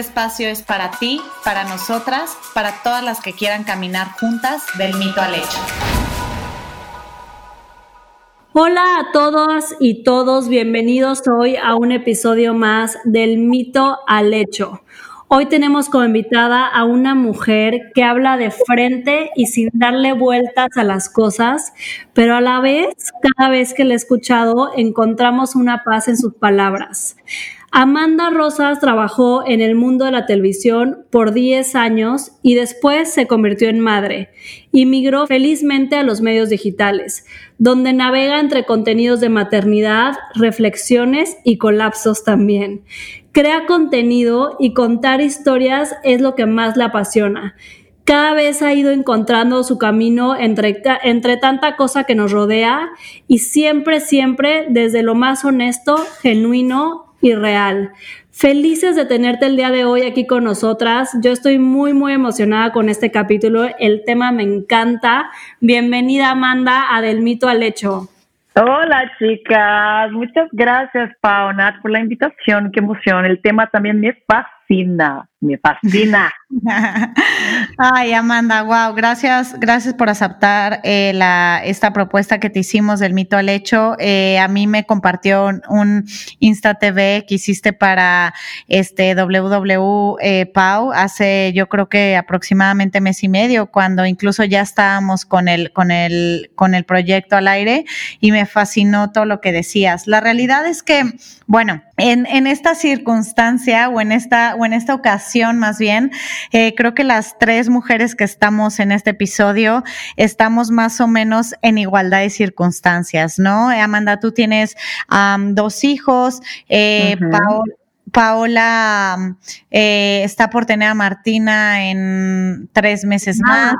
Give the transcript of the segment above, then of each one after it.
espacio es para ti, para nosotras, para todas las que quieran caminar juntas del mito al hecho. Hola a todas y todos, bienvenidos hoy a un episodio más del mito al hecho. Hoy tenemos como invitada a una mujer que habla de frente y sin darle vueltas a las cosas, pero a la vez, cada vez que la he escuchado, encontramos una paz en sus palabras. Amanda Rosas trabajó en el mundo de la televisión por 10 años y después se convirtió en madre y migró felizmente a los medios digitales, donde navega entre contenidos de maternidad, reflexiones y colapsos también. Crea contenido y contar historias es lo que más le apasiona cada vez ha ido encontrando su camino entre, entre, tanta cosa que nos rodea y siempre, siempre desde lo más honesto, genuino y real. Felices de tenerte el día de hoy aquí con nosotras. Yo estoy muy, muy emocionada con este capítulo. El tema me encanta. Bienvenida, Amanda, a Del Mito al Hecho. Hola, chicas. Muchas gracias, Paonat, por la invitación. Qué emoción. El tema también me fascina me fascina. Ay, Amanda, wow, gracias, gracias por aceptar eh, la, esta propuesta que te hicimos del mito al hecho. Eh, a mí me compartió un Insta TV que hiciste para este WW eh, Pau hace yo creo que aproximadamente mes y medio, cuando incluso ya estábamos con el, con el, con el proyecto al aire y me fascinó todo lo que decías. La realidad es que, bueno, en, en esta circunstancia o en esta, o en esta ocasión, más bien. Eh, creo que las tres mujeres que estamos en este episodio estamos más o menos en igualdad de circunstancias, ¿no? Amanda, tú tienes dos hijos, eh, Paola eh, está por tener a Martina en tres meses más.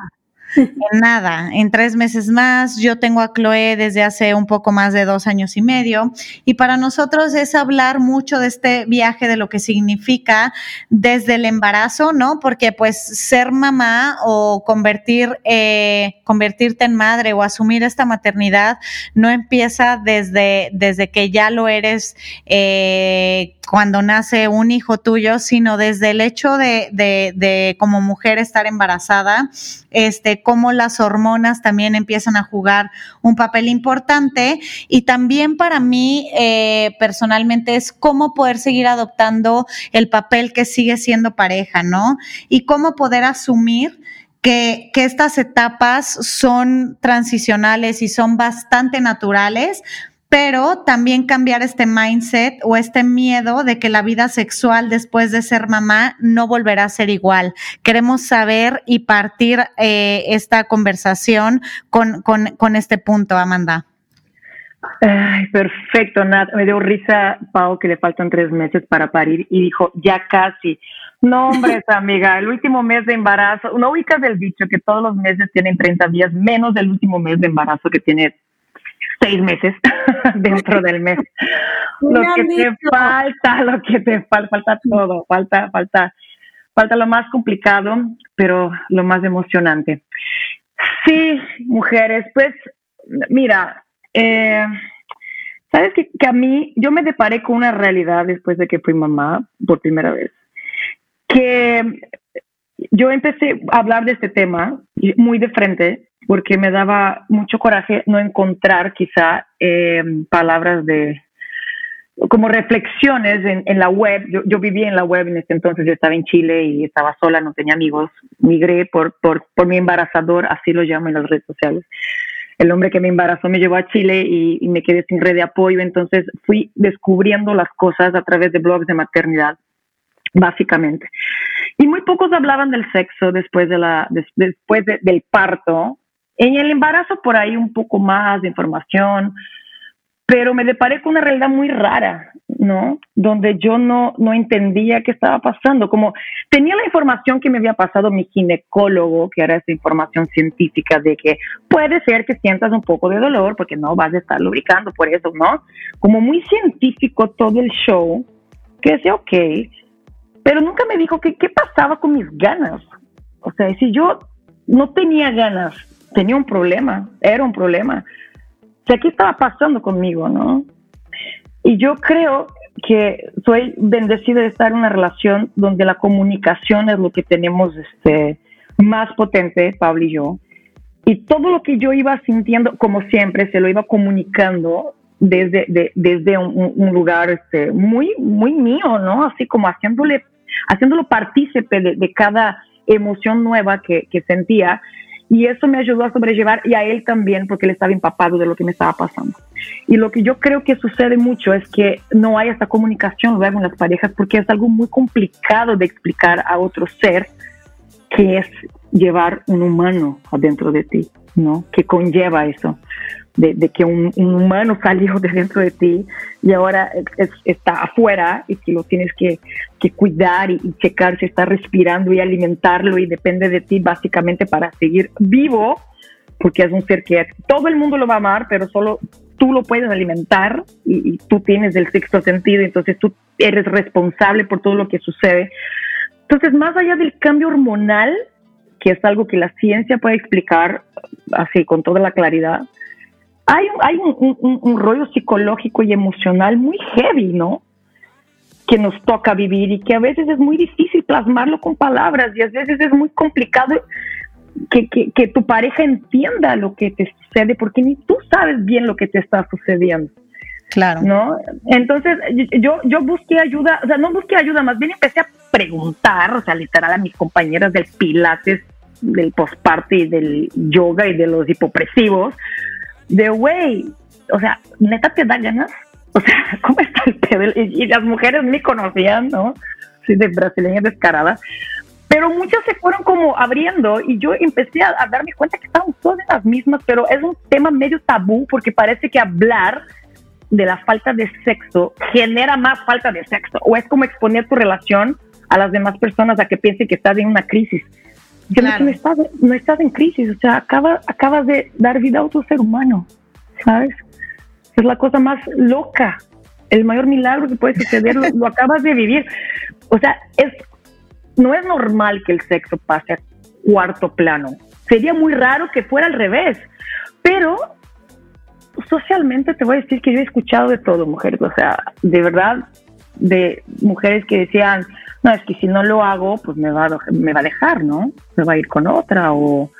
En nada, en tres meses más. Yo tengo a Chloe desde hace un poco más de dos años y medio. Y para nosotros es hablar mucho de este viaje, de lo que significa desde el embarazo, ¿no? Porque pues ser mamá o convertir, eh, convertirte en madre o asumir esta maternidad no empieza desde, desde que ya lo eres. Eh, cuando nace un hijo tuyo, sino desde el hecho de, de, de, como mujer estar embarazada, este, cómo las hormonas también empiezan a jugar un papel importante. Y también para mí, eh, personalmente, es cómo poder seguir adoptando el papel que sigue siendo pareja, ¿no? Y cómo poder asumir que, que, estas etapas son transicionales y son bastante naturales, pero también cambiar este mindset o este miedo de que la vida sexual después de ser mamá no volverá a ser igual. Queremos saber y partir eh, esta conversación con, con, este punto, Amanda. Ay, perfecto, Nat. Me dio risa, Pau, que le faltan tres meses para parir y dijo, ya casi. No, hombre, amiga, el último mes de embarazo, no ubicas el dicho que todos los meses tienen 30 días, menos del último mes de embarazo que tiene seis meses dentro del mes. lo que te falta, lo que te falta, falta todo, falta, falta, falta lo más complicado, pero lo más emocionante. Sí, mujeres, pues mira, eh, sabes que, que a mí yo me deparé con una realidad después de que fui mamá por primera vez, que yo empecé a hablar de este tema muy de frente porque me daba mucho coraje no encontrar quizá eh, palabras de como reflexiones en, la web. Yo, vivía en la web en este entonces, yo estaba en Chile y estaba sola, no tenía amigos. Migré por, por, por mi embarazador, así lo llamo en las redes sociales. El hombre que me embarazó me llevó a Chile y, y me quedé sin red de apoyo, entonces fui descubriendo las cosas a través de blogs de maternidad básicamente. Y muy pocos hablaban del sexo después, de la, después del parto, en el embarazo por ahí un poco más de información, pero me deparé con una realidad muy rara. ¿no? Donde yo no, no entendía qué estaba pasando. Como tenía la información que me había pasado mi ginecólogo, que era esa información científica de que puede ser que sientas un poco de dolor porque no vas a estar lubricando por eso, ¿no? Como muy científico todo el show, que decía, ok, pero nunca me dijo que qué pasaba con mis ganas. O sea, si yo no tenía ganas, tenía un problema, era un problema. O sea, ¿qué estaba pasando conmigo, no? Y yo creo que soy bendecida de estar en una relación donde la comunicación es lo que tenemos este, más potente, Pablo y yo. Y todo lo que yo iba sintiendo, como siempre, se lo iba comunicando desde, desde un, lugar este, muy, muy mío, ¿no? Así como haciéndole, haciéndolo partícipe de, cada emoción nueva que, que sentía. Y eso me ayudó a sobrellevar y a él también, porque él estaba empapado de lo que me estaba pasando. Y lo que yo creo que sucede mucho es que no hay esta comunicación luego en las parejas porque es algo muy complicado de explicar a otro ser que es llevar un humano adentro de ti, ¿no? Que conlleva eso, de, que un, humano salió de dentro de ti y ahora está afuera y que lo tienes que, cuidar y, y, checar si está respirando y alimentarlo y depende de ti básicamente para seguir vivo, porque es un ser que todo el mundo lo va a amar, pero solo tú lo puedes alimentar y, tú tienes el sexto sentido, entonces tú eres responsable por todo lo que sucede. Entonces, más allá del cambio hormonal, que es algo que la ciencia puede explicar así con toda la claridad, hay, hay un, rollo psicológico y emocional muy heavy, ¿no? Que nos toca vivir y que a veces es muy difícil plasmarlo con palabras y a veces es muy complicado que, que, tu pareja entienda lo que te sucede, porque ni tú sabes bien lo que te está sucediendo. Claro. ¿No? Entonces, yo, yo busqué ayuda, o sea, no busqué ayuda, más bien empecé a preguntar, o sea, literal a mis compañeras del pilates, del postparto y del yoga y de los hipopresivos, de, güey, o sea, neta te da ganas. O sea, ¿cómo está el pedo? Y, las mujeres me conocían, ¿no? Sí, de brasileña descarada pero muchas se fueron como abriendo y yo empecé a, darme cuenta que estaban todas las mismas, pero es un tema medio tabú porque parece que hablar de la falta de sexo genera más falta de sexo o es como exponer tu relación a las demás personas a que piensen que estás en una crisis. No, estás, no estás en crisis, o sea, acaba, acabas de dar vida a otro ser humano, ¿sabes? Es la cosa más loca, el mayor milagro que puede suceder, lo, lo acabas de vivir. O sea, es no es normal que el sexo pase a cuarto plano. Sería muy raro que fuera al revés. Pero socialmente te voy a decir que yo he escuchado de todo, mujeres. O sea, de verdad, de mujeres que decían, no, es que si no lo hago, pues me va, a, me va a dejar, ¿no? Me va a ir con otra o...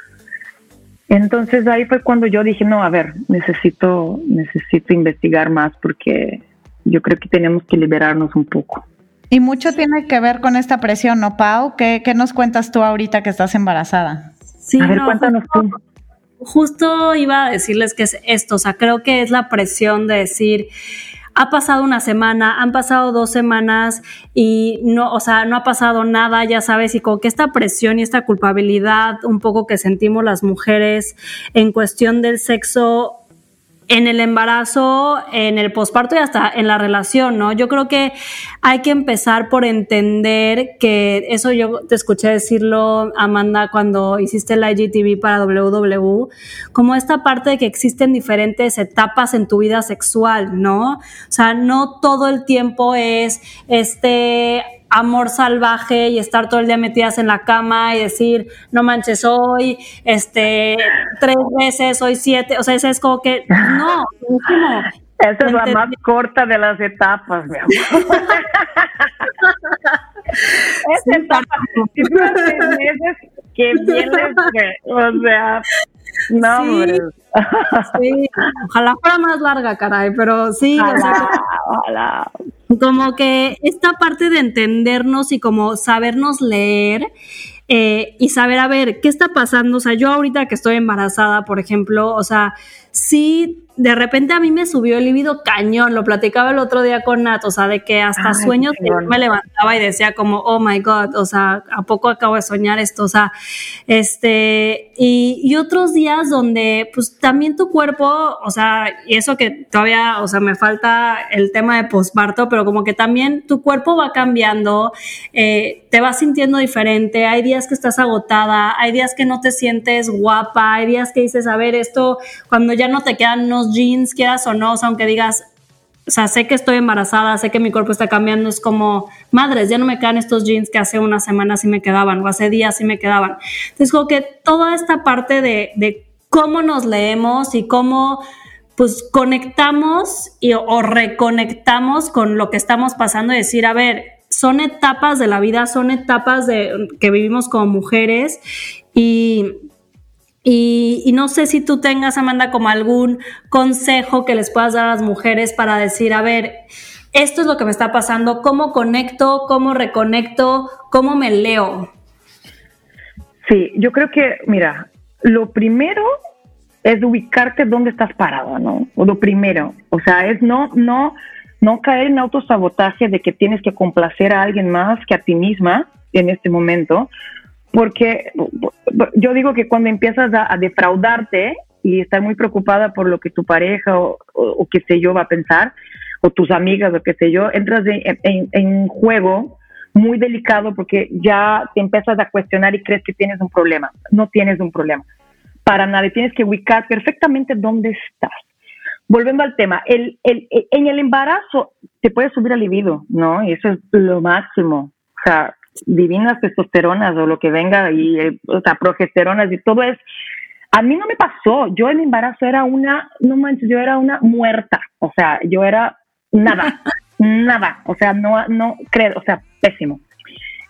Entonces ahí fue cuando yo dije, no, a ver, necesito, necesito investigar más porque yo creo que tenemos que liberarnos un poco. Y mucho tiene que ver con esta presión, ¿no, Pau? ¿Qué, nos cuentas tú ahorita que estás embarazada? Sí, a ver, cuéntanos tú. Justo iba a decirles que es esto, o sea, creo que es la presión de decir, ha pasado una semana, han pasado dos semanas y no, o sea, no ha pasado nada, ya sabes, y con que esta presión y esta culpabilidad un poco que sentimos las mujeres en cuestión del sexo en el embarazo, en el posparto y hasta en la relación, ¿no? Yo creo que hay que empezar por entender que eso yo te escuché decirlo, Amanda, cuando hiciste el IGTV para WW, como esta parte de que existen diferentes etapas en tu vida sexual, ¿no? O sea, no todo el tiempo es este amor salvaje y estar todo el día metidas en la cama y decir, no manches, hoy, este, tres veces, hoy siete, o sea, eso es como que, no, Esa es la más corta de las etapas, mi amor. Esa etapa, si meses que vienes, o sea, no, sí, ojalá fuera más larga, caray, pero sí, ojalá, como que esta parte de entendernos y como sabernos leer eh, y saber, a ver, ¿qué está pasando? O sea, yo ahorita que estoy embarazada, por ejemplo, o sea, sí de repente a mí me subió el libido cañón, lo platicaba el otro día con Nat, o sea, de que hasta sueños me levantaba y decía como, oh my God, o sea, ¿a poco acabo de soñar esto? O sea, este, y, y otros días donde pues también tu cuerpo, o sea, y eso que todavía, o sea, me falta el tema de posparto, pero como que también tu cuerpo va cambiando, eh, te vas sintiendo diferente, hay días que estás agotada, hay días que no te sientes guapa, hay días que dices, a ver, esto, cuando ya no te quedan jeans, quieras o no, aunque digas, o sea, sé que estoy embarazada, sé que mi cuerpo está cambiando, es como, madres, ya no me quedan estos jeans que hace una semana sí me quedaban, o hace días sí me quedaban. Entonces, como que toda esta parte de, de cómo nos leemos y cómo pues conectamos y, o reconectamos con lo que estamos pasando y decir, a ver, son etapas de la vida, son etapas de, que vivimos como mujeres y, y, no sé si tú tengas, Amanda, como algún consejo que les puedas dar a las mujeres para decir, a ver, esto es lo que me está pasando, cómo conecto, cómo reconecto, cómo me leo. Sí, yo creo que, mira, lo primero es ubicarte dónde estás parado, ¿no? O lo primero, o sea, es no, no, no caer en autosabotaje de que tienes que complacer a alguien más que a ti misma en este momento, porque yo digo que cuando empiezas a, defraudarte y estar muy preocupada por lo que tu pareja o, qué sé yo va a pensar, o tus amigas o qué sé yo, entras en, en un juego muy delicado porque ya te empiezas a cuestionar y crees que tienes un problema. No tienes un problema para nada. Tienes que ubicar perfectamente dónde estás. Volviendo al tema, el, el, en el embarazo te puede subir el libido, ¿no? Y eso es lo máximo. O sea, divinas testosteronas o lo que venga, y, eh, o sea, progesteronas y todo es. A mí no me pasó. Yo en mi embarazo era una, no manches, yo era una muerta. O sea, yo era nada, nada. O sea, no, no creo, o sea, pésimo.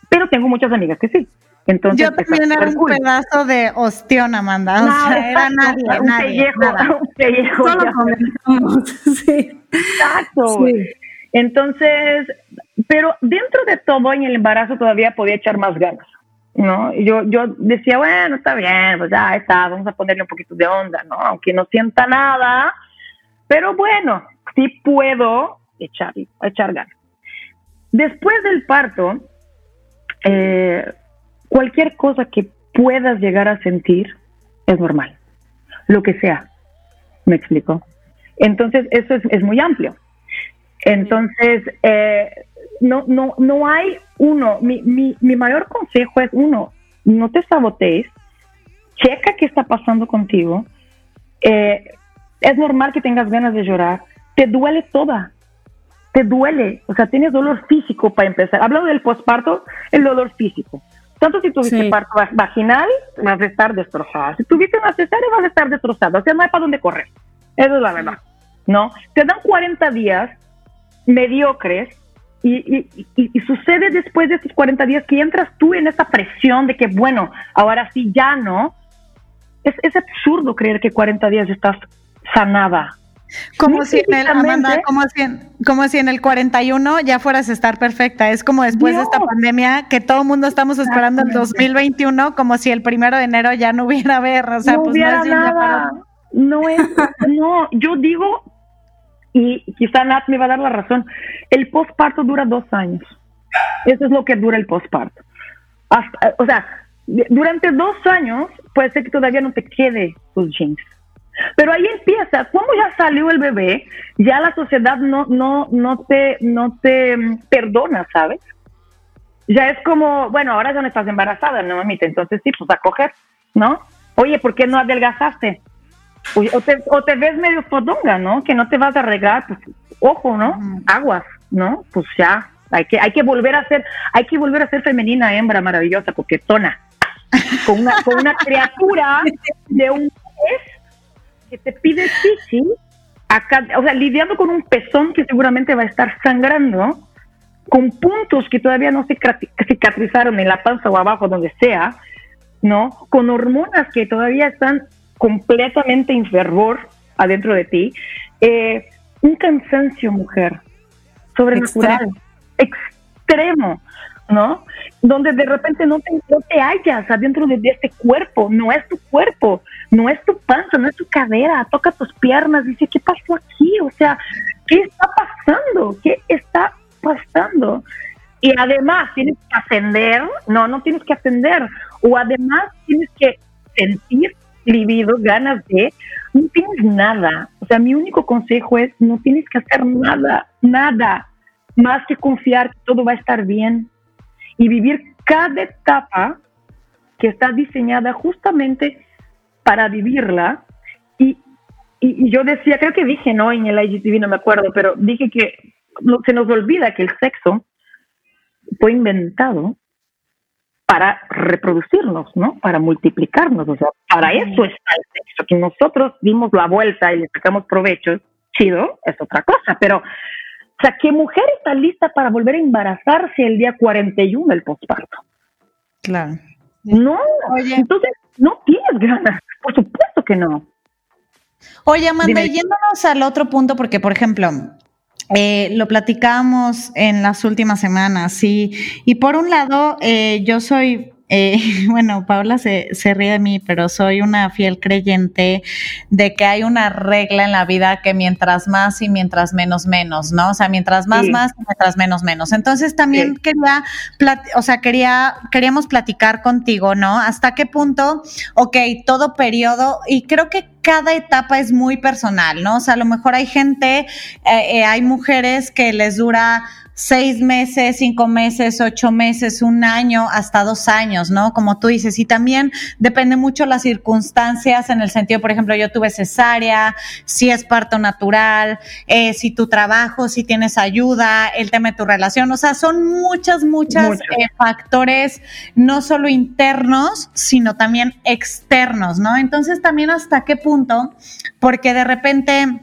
Pero tengo muchas amigas que sí. Entonces, Yo también era un pedazo de ostión, Amanda. o sea, era nadie, un nadie. Pellejo, nada. Un pellejo. Solo sí. Exacto. Entonces, pero dentro de todo, en el embarazo todavía podía echar más ganas. ¿no? yo, yo decía, bueno, está bien, pues ya está, vamos a ponerle un poquito de onda, ¿no? Aunque no sienta nada, pero bueno, sí puedo echar, echar ganas. Después del parto, eh, cualquier cosa que puedas llegar a sentir es normal, lo que sea. ¿Me explico? Entonces, eso es, muy amplio. Entonces, eh, no, no, no hay uno, mi, mi, mi mayor consejo es uno, no te sabotees, checa qué está pasando contigo. Eh, es normal que tengas ganas de llorar, te duele toda, te duele, o sea, tienes dolor físico para empezar. Hablo del posparto, el dolor físico. Tanto si tuviste parto vaginal, vas a estar destrozada. Si tuviste una cesárea, vas a estar destrozada. O sea, no hay para dónde correr. Eso es la verdad. ¿No? Te dan 40 días mediocres y, sucede después de esos 40 días que entras tú en esa presión de que, bueno, ahora sí ya no. Es, es absurdo creer que 40 días estás sanada. Como si, en el, Amanda, como, si en, como si en el 41 ya fueras a estar perfecta. Es como después de esta pandemia que todo el mundo estamos esperando el 2021, como si el primero de enero ya no hubiera ver. O sea, no pues hubiera nada. No es, no, yo digo, y quizá Nat me va a dar la razón, el postparto dura dos años. Eso es lo que dura el postparto. o sea, durante dos años puede ser que todavía no te quede tus jeans pero ahí empieza, como ya salió el bebé, ya la sociedad no, no, no, te, no te perdona, ¿sabes? Ya es como, bueno, ahora ya no estás embarazada, no mamita, entonces sí, pues a coger, ¿no? Oye, ¿por qué no adelgazaste? O te, o te ves medio fodonga, ¿no? Que no te vas a arreglar, pues ojo, ¿no? Aguas, ¿no? Pues ya, hay que, hay que volver a ser, hay que volver a ser femenina, hembra maravillosa, coquetona, con una, con una criatura de un mes que te pide chichi, acá, o sea, lidiando con un pezón que seguramente va a estar sangrando, con puntos que todavía no se cicatrizaron en la panza o abajo, donde sea, ¿no? Con hormonas que todavía están completamente en fervor adentro de ti. Eh, un cansancio, mujer, sobrenatural, extremo. ¿no? Donde de repente no te, no te hallas adentro de, este cuerpo, no es tu cuerpo, no es tu panza, no es tu cadera, toca tus piernas, dice, ¿qué pasó aquí? O sea, ¿qué está pasando? ¿Qué está pasando? Y además tienes que ascender, no, no tienes que ascender, o además tienes que sentir libido, ganas de, no tienes nada. O sea, mi único consejo es, no tienes que hacer nada, nada, más que confiar que todo va a estar bien y vivir cada etapa que está diseñada justamente para vivirla. Y, y, yo decía, creo que dije, no, en el IGTV no me acuerdo, pero dije que se nos olvida que el sexo fue inventado para reproducirnos, ¿no? Para multiplicarnos, o sea, para eso está el sexo, que nosotros dimos la vuelta y le sacamos provecho, chido, es otra cosa, pero, o sea, ¿qué mujer está lista para volver a embarazarse el día 41 del posparto? Claro. No, Oye. entonces no tienes ganas, por supuesto que no. Oye, Amanda, yéndonos al otro punto, porque, por ejemplo, eh, lo platicamos en las últimas semanas, sí. Y por un lado, eh, yo soy eh, bueno, Paula se, se, ríe de mí, pero soy una fiel creyente de que hay una regla en la vida que mientras más y mientras menos menos, ¿no? O sea, mientras más más y mientras menos menos. Entonces también quería, o sea, quería, queríamos platicar contigo, ¿no? Hasta qué punto, ok, todo periodo, y creo que cada etapa es muy personal, ¿no? O sea, a lo mejor hay gente, eh, hay mujeres que les dura seis meses, cinco meses, ocho meses, un año, hasta dos años, ¿no? Como tú dices, y también depende mucho las circunstancias en el sentido, por ejemplo, yo tuve cesárea, si es parto natural, eh, si tu trabajo, si tienes ayuda, el tema de tu relación, o sea, son muchas, muchas eh, factores, no solo internos, sino también externos, ¿no? Entonces también hasta qué punto, porque de repente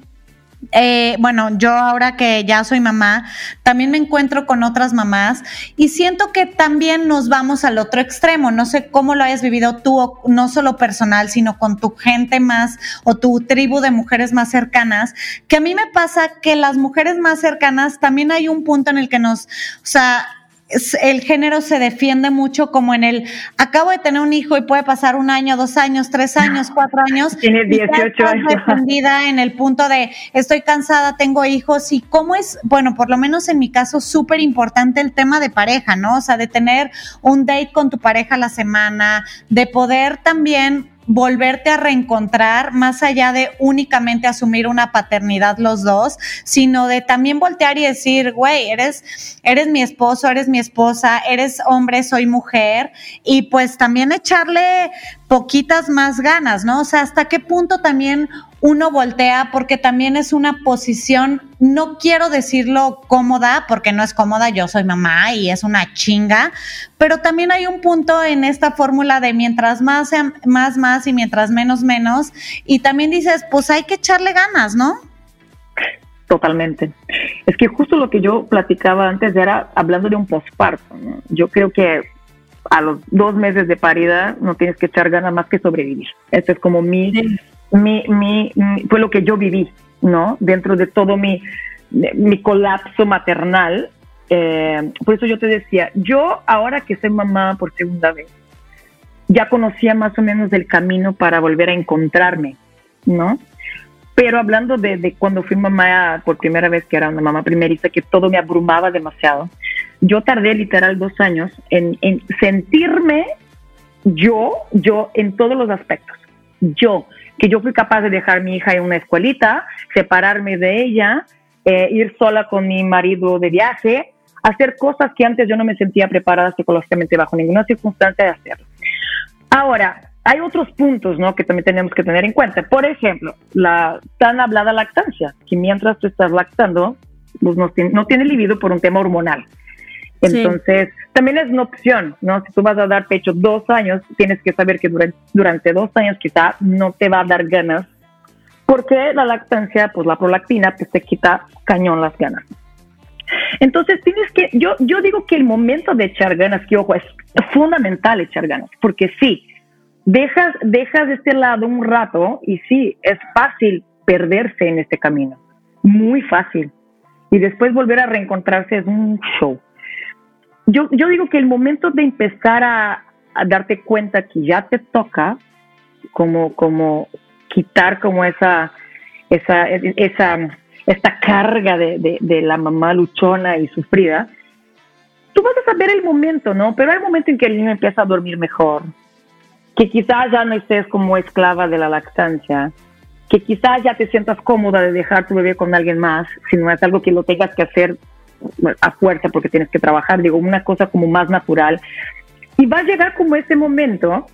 eh, bueno, yo ahora que ya soy mamá, también me encuentro con otras mamás y siento que también nos vamos al otro extremo. No sé cómo lo hayas vivido tú, no solo personal, sino con tu gente más o tu tribu de mujeres más cercanas, que a mí me pasa que las mujeres más cercanas también hay un punto en el que nos, o sea, el género se defiende mucho como en el acabo de tener un hijo y puede pasar un año, dos años, tres años, cuatro años. Tiene 18 años. defendida en el punto de estoy cansada, tengo hijos y cómo es, bueno, por lo menos en mi caso, súper importante el tema de pareja, ¿no? O sea, de tener un date con tu pareja a la semana, de poder también volverte a reencontrar más allá de únicamente asumir una paternidad los dos, sino de también voltear y decir, güey, eres, eres mi esposo, eres mi esposa, eres hombre, soy mujer, y pues también echarle poquitas más ganas, ¿no? O sea, hasta qué punto también uno voltea porque también es una posición, no quiero decirlo cómoda, porque no es cómoda, yo soy mamá y es una chinga, pero también hay un punto en esta fórmula de mientras más, más, más y mientras menos, menos, y también dices, pues hay que echarle ganas, ¿no? Totalmente. Es que justo lo que yo platicaba antes era hablando de un posparto. ¿no? Yo creo que a los dos meses de parida no tienes que echar ganas más que sobrevivir. Eso es como mi mi, mi, fue lo que yo viví, ¿no? Dentro de todo mi, mi colapso maternal. Eh, por eso yo te decía, yo ahora que soy mamá por segunda vez, ya conocía más o menos del camino para volver a encontrarme, ¿no? Pero hablando de, de, cuando fui mamá por primera vez, que era una mamá primeriza, que todo me abrumaba demasiado, yo tardé literal dos años en, en sentirme yo, yo en todos los aspectos. Yo, que yo fui capaz de dejar a mi hija en una escuelita, separarme de ella, eh, ir sola con mi marido de viaje, hacer cosas que antes yo no me sentía preparada psicológicamente bajo ninguna circunstancia de hacer. Ahora, hay otros puntos ¿no? que también tenemos que tener en cuenta. Por ejemplo, la tan hablada lactancia, que mientras tú estás lactando, pues no, tiene, no tiene libido por un tema hormonal. Entonces, también es una opción, ¿no? Si tú vas a dar pecho dos años, tienes que saber que durante, durante dos años quizá no te va a dar ganas, porque la lactancia, pues la prolactina, pues te quita cañón las ganas. Entonces tienes que, yo, yo digo que el momento de echar ganas, que ojo, es fundamental echar ganas, porque sí, dejas, dejas de este lado un rato y sí, es fácil perderse en este camino, muy fácil. Y después volver a reencontrarse es un show. Yo, digo que el momento de empezar a, darte cuenta que ya te toca, como, como quitar como esa, esa, esta carga de, de, la mamá luchona y sufrida, tú vas a saber el momento, ¿no? Pero hay un momento en que el niño empieza a dormir mejor, que quizás ya no estés como esclava de la lactancia, que quizás ya te sientas cómoda de dejar tu bebé con alguien más, si no es algo que lo tengas que hacer a fuerza porque tienes que trabajar, digo, una cosa como más natural. Y va a llegar como ese momento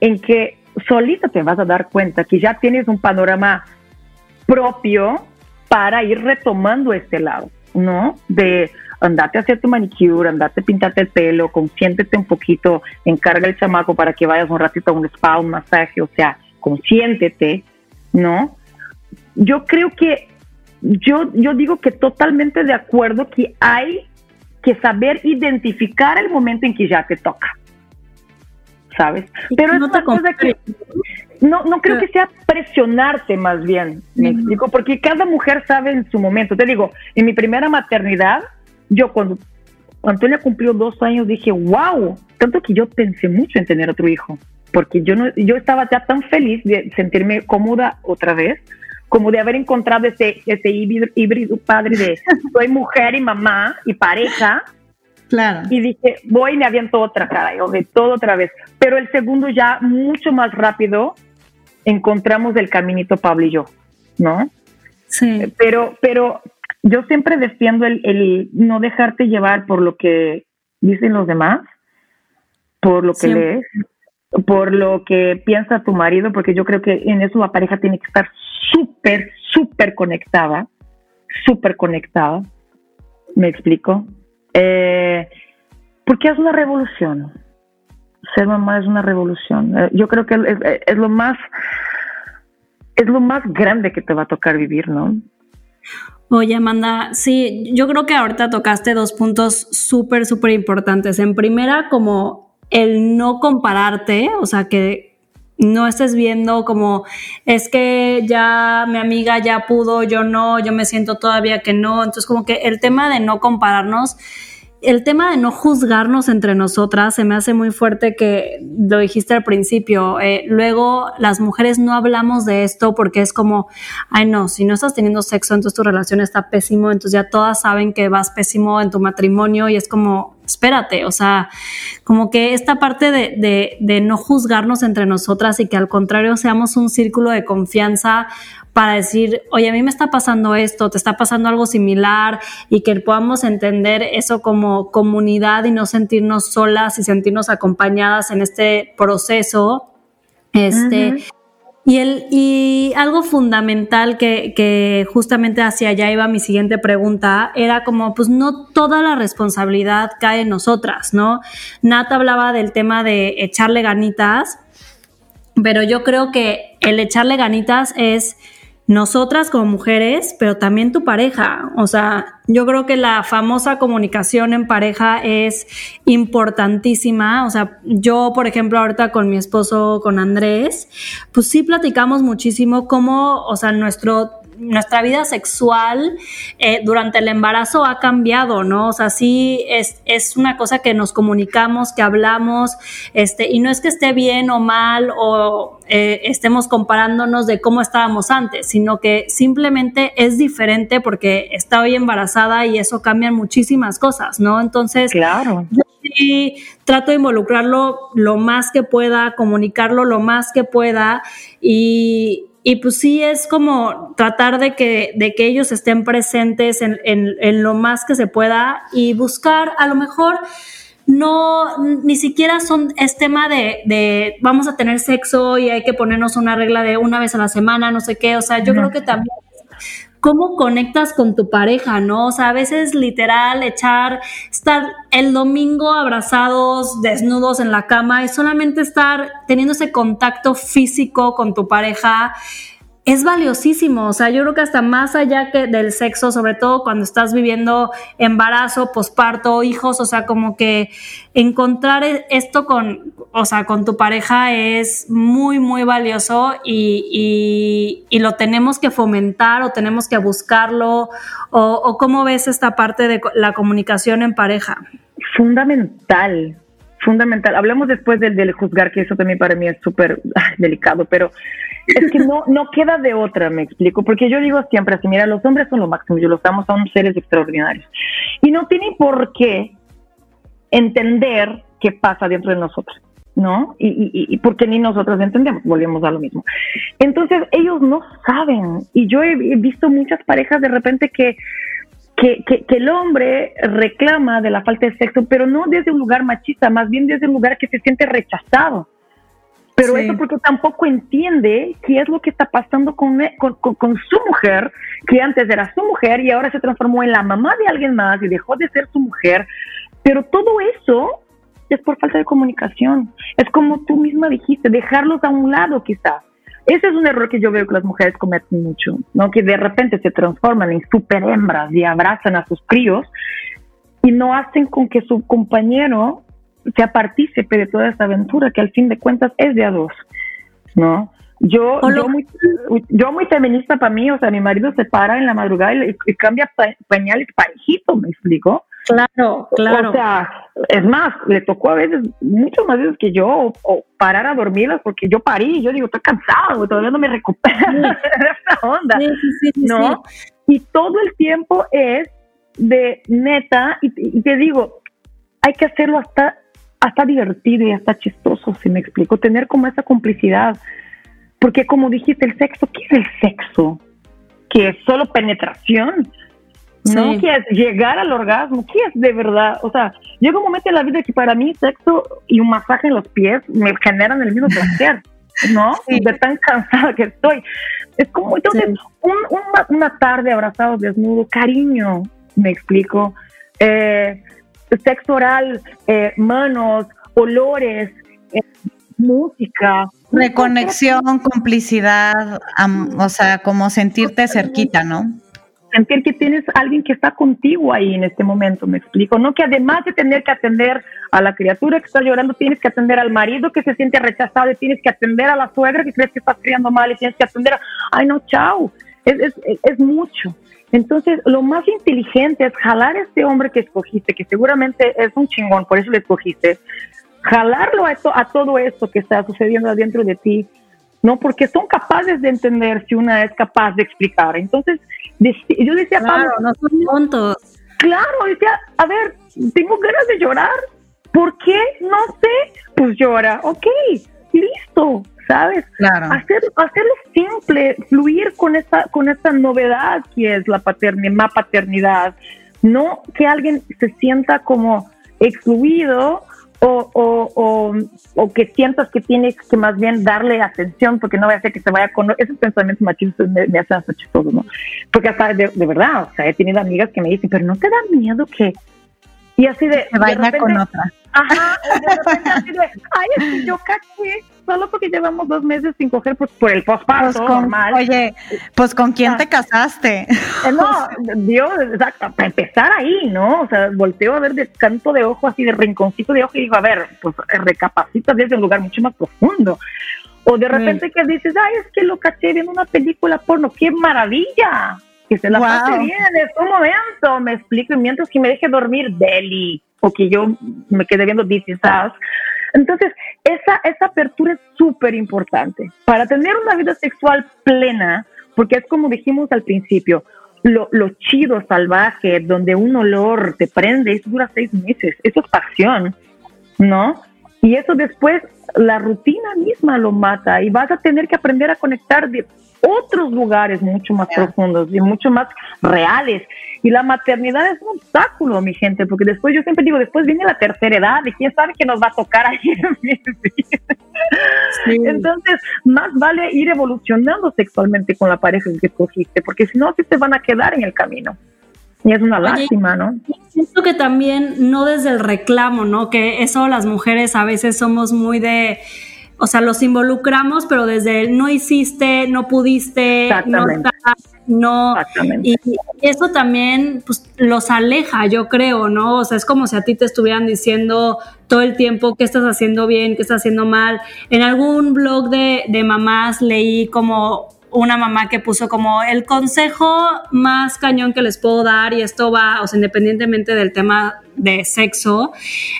en que solita te vas a dar cuenta que ya tienes un panorama propio para ir retomando este lado, ¿no? De andate a hacer tu manicure, andate a pintarte el pelo, consiéntete un poquito, encarga el chamaco para que vayas un ratito a un spa, un masaje, o sea, consiéntete, ¿no? Yo creo que, yo, yo digo que totalmente de acuerdo que hay que saber identificar el momento en que ya te toca. ¿Sabes? Pero es una cosa que no, no creo que sea presionarte más bien, me explico, porque cada mujer sabe en su momento. Te digo, en mi primera maternidad, yo cuando Antonia cumplió dos años dije, wow, tanto que yo pensé mucho en tener otro hijo, porque yo, no, yo estaba ya tan feliz de sentirme cómoda otra vez, como de haber encontrado ese, ese híbrido, padre de soy mujer y mamá y pareja. Claro. Y dije, voy y me aviento otra cara, y de todo otra vez. Pero el segundo ya mucho más rápido encontramos el caminito Pablo y yo, ¿no? Sí. Pero, pero yo siempre defiendo el, no dejarte llevar por lo que dicen los demás, por lo que lees, por lo que piensa tu marido, porque yo creo que en eso la pareja tiene que estar súper, súper conectada, súper conectada. ¿Me explico? Eh, porque es una revolución. Ser mamá es una revolución. Eh, yo creo que es, lo más, es lo más grande que te va a tocar vivir, ¿no? Oye, Amanda, sí, yo creo que ahorita tocaste dos puntos súper, súper importantes. En primera, como el no compararte, o sea, que no estés viendo como es que ya mi amiga ya pudo, yo no, yo me siento todavía que no. Entonces, como que el tema de no compararnos el tema de no juzgarnos entre nosotras se me hace muy fuerte que lo dijiste al principio. Eh, luego las mujeres no hablamos de esto porque es como, ay no, si no estás teniendo sexo, entonces tu relación está pésimo, entonces ya todas saben que vas pésimo en tu matrimonio y es como, espérate, o sea, como que esta parte de, de, de no juzgarnos entre nosotras y que al contrario seamos un círculo de confianza para decir, oye, a mí me está pasando esto, te está pasando algo similar y que podamos entender eso como comunidad y no sentirnos solas y sentirnos acompañadas en este proceso. Este, y, el, y algo fundamental que, justamente hacia allá iba mi siguiente pregunta era como, pues no toda la responsabilidad cae en nosotras, ¿no? Nat hablaba del tema de echarle ganitas, pero yo creo que el echarle ganitas es nosotras como mujeres, pero también tu pareja. O sea, yo creo que la famosa comunicación en pareja es importantísima. O sea, yo, por ejemplo, ahorita con mi esposo, con Andrés, pues sí platicamos muchísimo cómo, o sea, nuestro nuestra vida sexual eh, durante el embarazo ha cambiado, ¿no? O sea, sí es, es, una cosa que nos comunicamos, que hablamos, este, y no es que esté bien o mal o eh, estemos comparándonos de cómo estábamos antes, sino que simplemente es diferente porque está hoy embarazada y eso cambia muchísimas cosas, ¿no? Entonces, claro. yo sí trato de involucrarlo lo más que pueda, comunicarlo lo más que pueda y y pues sí es como tratar de que, de que ellos estén presentes en, en, lo más que se pueda y buscar a lo mejor no, ni siquiera son, es tema de, de, vamos a tener sexo y hay que ponernos una regla de una vez a la semana, no sé qué, o sea, yo creo que también cómo conectas con tu pareja, ¿no? O sea, a veces literal echar, estar el domingo abrazados, desnudos en la cama y solamente estar teniendo ese contacto físico con tu pareja es valiosísimo. O sea, yo creo que hasta más allá que del sexo, sobre todo cuando estás viviendo embarazo, posparto, hijos, o sea, como que encontrar e-, esto con, o sea, con tu pareja es muy, muy valioso y, y, lo tenemos que fomentar o tenemos que buscarlo. O, o, cómo ves esta parte de la comunicación en pareja? fundamental, fundamental. Hablemos después del, del juzgar, que eso también para mí es súper delicado, pero es que no, no queda de otra, me explico, porque yo digo siempre así, mira, los hombres son lo máximo, yo los amo, son seres extraordinarios. Y no tienen por qué entender qué pasa dentro de nosotros. ¿no? Y, y, y, porque ni nosotros entendemos, volvemos a lo mismo. Entonces, ellos no saben. Y yo he, visto muchas parejas de repente que, que, que, que, el hombre reclama de la falta de sexo, pero no desde un lugar machista, más bien desde un lugar que se siente rechazado. Pero sí. eso porque tampoco entiende qué es lo que está pasando con, con, con, con, su mujer, que antes era su mujer y ahora se transformó en la mamá de alguien más y dejó de ser su mujer. Pero todo eso es por falta de comunicación. Es como tú misma dijiste, dejarlos a un lado quizás. Ese es un error que yo veo que las mujeres cometen mucho, ¿no? Que de repente se transforman en super hembras y abrazan a sus críos y no hacen con que su compañero sea partícipe de toda esta aventura que al fin de cuentas es de a dos, ¿no? Yo, yo, muy, yo muy feminista para mí, o sea, mi marido se para en la madrugada y, y cambia pañales parejito, ¿me explico? Claro, claro. O sea, es más, le tocó a veces, muchas más veces que yo, o, o parar a dormirlas porque yo parí yo digo, estoy cansado, todavía no me recupero sí. de esta onda, sí, sí, ¿no? Y todo el tiempo es de neta, y, y, te digo, hay que hacerlo hasta, hasta divertido y hasta chistoso, si me explico, tener como esa complicidad, porque como dijiste, el sexo, ¿qué es el sexo? Que es solo penetración, no sí. que es llegar al orgasmo, ¿qué es de verdad? O sea, llega un momento en la vida que para mí sexo y un masaje en los pies me generan el mismo placer, ¿no? Sí. De tan cansada que estoy. Es como, entonces, sí. un, una, una, tarde abrazados desnudo, cariño, me explico. Eh, sexo oral, eh, manos, olores, eh, música. Reconexión, complicidad, o sea, como sentirte cerquita, ¿no? sentir que tienes alguien que está contigo ahí en este momento, me explico, no que además de tener que atender a la criatura que está llorando, tienes que atender al marido que se siente rechazado y tienes que atender a la suegra que crees que estás criando mal y tienes que atender a, ay no, chao, es, es, es mucho. Entonces, lo más inteligente es jalar a este hombre que escogiste, que seguramente es un chingón, por eso lo escogiste, jalarlo a, esto, a todo esto que está sucediendo adentro de ti, ¿no? Porque son capaces de entender si una es capaz de explicar. Entonces, yo decía, claro, no son tontos. Claro, decía, a ver, tengo ganas de llorar. ¿Por qué? No sé. Pues llora. Ok, listo, ¿sabes? Claro. Hacer, hacerlo simple, fluir con esta, con esta novedad que es la paternidad, paternidad. No que alguien se sienta como excluido o, o, o, o, que sientas que tienes que más bien darle atención porque no voy a hacer que se vaya con esos pensamientos machistas me, me hacen hasta chistoso, ¿no? Porque hasta de, de, verdad, o sea, he tenido amigas que me dicen, pero no te da miedo que y así de se vaya con otra. Ajá, de repente así de, ay, es que yo caché solo porque llevamos dos meses sin coger pues, por el posparto pues normal. Oye, pues ¿con quién ah. te casaste? Eh, no, Dios, exacto, para empezar ahí, ¿no? O sea, volteo a ver de canto de ojo, así de rinconcito de ojo y digo, a ver, pues recapacita desde un lugar mucho más profundo. O de repente mm. que dices, ay, es que lo caché viendo una película porno, qué maravilla, que se la wow. pase bien en este momento, me explico, y mientras que me deje dormir, deli, o que yo me quede viendo This Is Us. Entonces, esa, esa apertura es súper importante para tener una vida sexual plena, porque es como dijimos al principio, lo, lo, chido, salvaje, donde un olor te prende, eso dura seis meses, eso es pasión, ¿no? Y eso después la rutina misma lo mata y vas a tener que aprender a conectar de otros lugares mucho más yeah. profundos y mucho más reales. Y la maternidad es un obstáculo, mi gente, porque después yo siempre digo, después viene la tercera edad y quién sabe qué nos va a tocar ahí. sí. Entonces, más vale ir evolucionando sexualmente con la pareja que escogiste, porque si no, sí te van a quedar en el camino. Y es una Oye, lástima, ¿no? Siento que también no desde el reclamo, ¿no? Que eso las mujeres a veces somos muy de o sea, los involucramos, pero desde el no hiciste, no pudiste, no no. Y eso también pues, los aleja, yo creo, ¿no? O sea, es como si a ti te estuvieran diciendo todo el tiempo qué estás haciendo bien, qué estás haciendo mal. En algún blog de, de mamás leí como una mamá que puso como el consejo más cañón que les puedo dar, y esto va, o sea, independientemente del tema de sexo,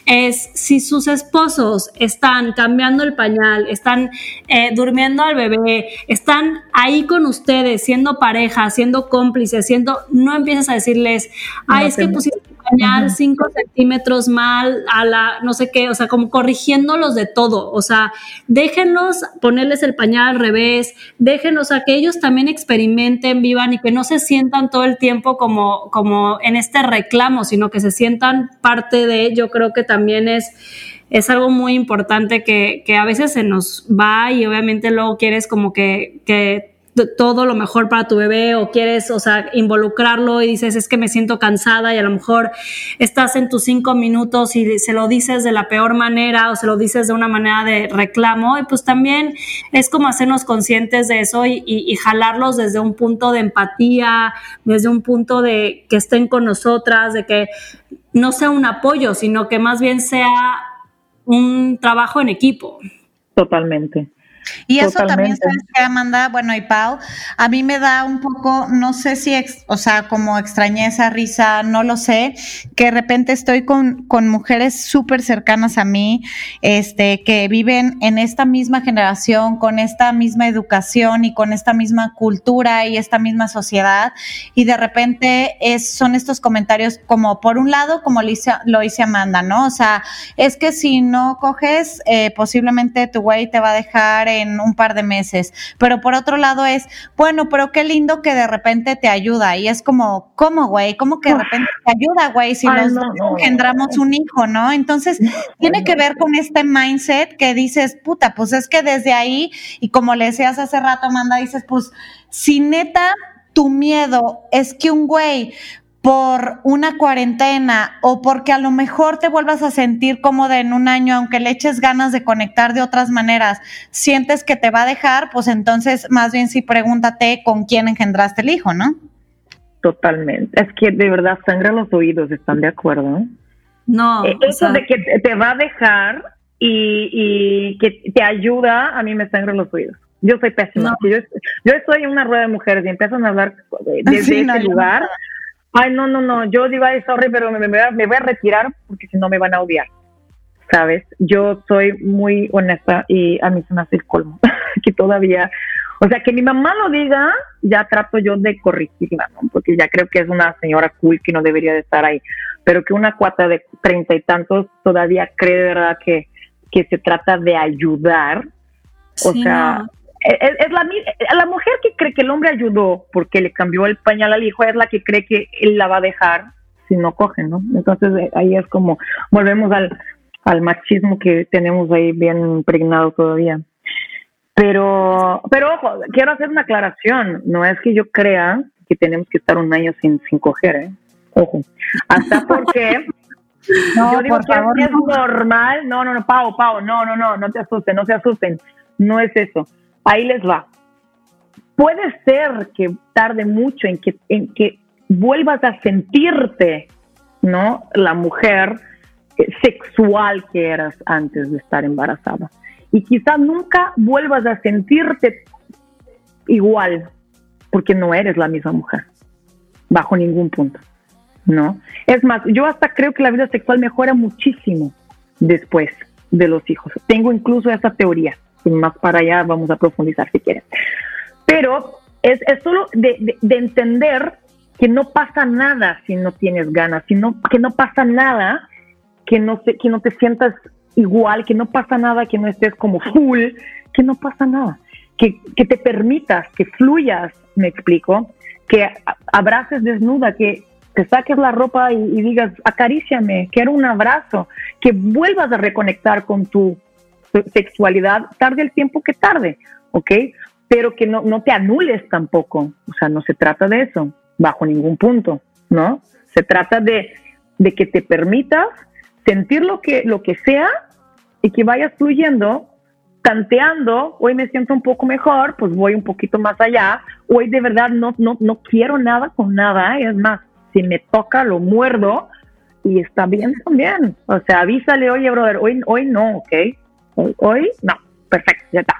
es si sus esposos están cambiando el pañal, están eh, durmiendo al bebé, están ahí con ustedes, siendo pareja, siendo cómplices, siendo, no empieces a decirles, ay, es que pusiste pañal 5 centímetros mal, a la no sé qué, o sea, como corrigiéndolos de todo, o sea, déjenlos ponerles el pañal al revés, déjenlos a que ellos también experimenten, vivan y que no se sientan todo el tiempo como, como en este reclamo, sino que se sientan parte de, yo creo que también es es algo muy importante que, que, a veces se nos va y obviamente luego quieres como que, que todo lo mejor para tu bebé o quieres, o sea, involucrarlo y dices, es que me siento cansada y a lo mejor estás en tus cinco minutos y se lo dices de la peor manera o se lo dices de una manera de reclamo y pues también es como hacernos conscientes de eso y, jalarlos desde un punto de empatía, desde un punto de que estén con nosotras, de que no sea un apoyo, sino que más bien sea un trabajo en equipo. Totalmente. Y eso también, ¿sabes que Amanda? Bueno, y Pau, a mí me da un poco, no sé si, o sea, como extrañeza, risa, no lo sé, que de repente estoy con, con mujeres súper cercanas a mí, este, que viven en esta misma generación, con esta misma educación y con esta misma cultura y esta misma sociedad, y de repente es, son estos comentarios como, por un lado, como lo hice, lo hice Amanda, ¿no? O sea, es que si no coges, eh, posiblemente tu güey te va a dejar en un par de meses. Pero por otro lado es, bueno, pero qué lindo que de repente te ayuda. Y es como, ¿cómo, güey? ¿Cómo que de repente te ayuda, güey? Si nos engendramos un hijo, ¿no? Entonces, tiene que ver con este mindset que dices, puta, pues es que desde ahí, y como le decías hace rato, Amanda, dices, pues, si neta tu miedo es que un güey por una cuarentena o porque a lo mejor te vuelvas a sentir cómoda en un año, aunque le eches ganas de conectar de otras maneras, sientes que te va a dejar, pues entonces más bien sí pregúntate con quién engendraste el hijo, ¿no? Totalmente. Es que de verdad sangra los oídos, ¿están de acuerdo? No. Eh, eso de que te va a dejar y, que te ayuda, a mí me sangra los oídos. Yo soy pésima. Yo, en una rueda de mujeres y empiezan a hablar desde ese lugar. Ay, no, no, no, yo digo, ay, sorry, pero me, voy a, retirar porque si no me van a odiar, ¿sabes? Yo soy muy honesta y a mí se me hace el colmo, que todavía, o sea, que mi mamá lo diga, ya trato yo de corregirla, ¿no? Porque ya creo que es una señora cool que no debería de estar ahí, pero que una cuata de treinta y tantos todavía cree de verdad que, que se trata de ayudar, o sea, es, la, la mujer que cree que el hombre ayudó porque le cambió el pañal al hijo, es la que cree que él la va a dejar si no coge, ¿no? Entonces eh, ahí es como volvemos al, al machismo que tenemos ahí bien impregnado todavía. Pero, pero ojo, quiero hacer una aclaración. No es que yo crea que tenemos que estar un año sin, sin coger, ¿eh? Ojo. Hasta porque no, yo digo que es normal. No, no, no, Pau, Pau, no, no, no, no te asusten, no se asusten. No es eso. Ahí les va. Puede ser que tarde mucho en que, en que vuelvas a sentirte, ¿no? La mujer eh, sexual que eras antes de estar embarazada. Y quizá nunca vuelvas a sentirte igual, porque no eres la misma mujer, bajo ningún punto, ¿no? Es más, yo hasta creo que la vida sexual mejora muchísimo después de los hijos. Tengo incluso esa teoría más para allá vamos a profundizar si quieren. Pero es, es solo de, de, entender que no pasa nada si no tienes ganas, sino que no pasa nada que no, te, que no te sientas igual, que no pasa nada que no estés como full, que no pasa nada, que, que te permitas, que fluyas, me explico, que abraces desnuda, que te saques la ropa y, y digas, acaríciame, quiero un abrazo, que vuelvas a reconectar con tu sexualidad tarde el tiempo que tarde, ¿ok? Pero que no, no te anules tampoco, o sea, no se trata de eso, bajo ningún punto, ¿no? Se trata de, de que te permitas sentir lo que, lo que sea y que vayas fluyendo, tanteando, hoy me siento un poco mejor, pues voy un poquito más allá, hoy de verdad no, no, no quiero nada con nada, es más, si me toca lo muerdo y está bien también, o sea, avísale, oye, brother, hoy, hoy no, ¿ok? Hoy, no, perfecto, ya está.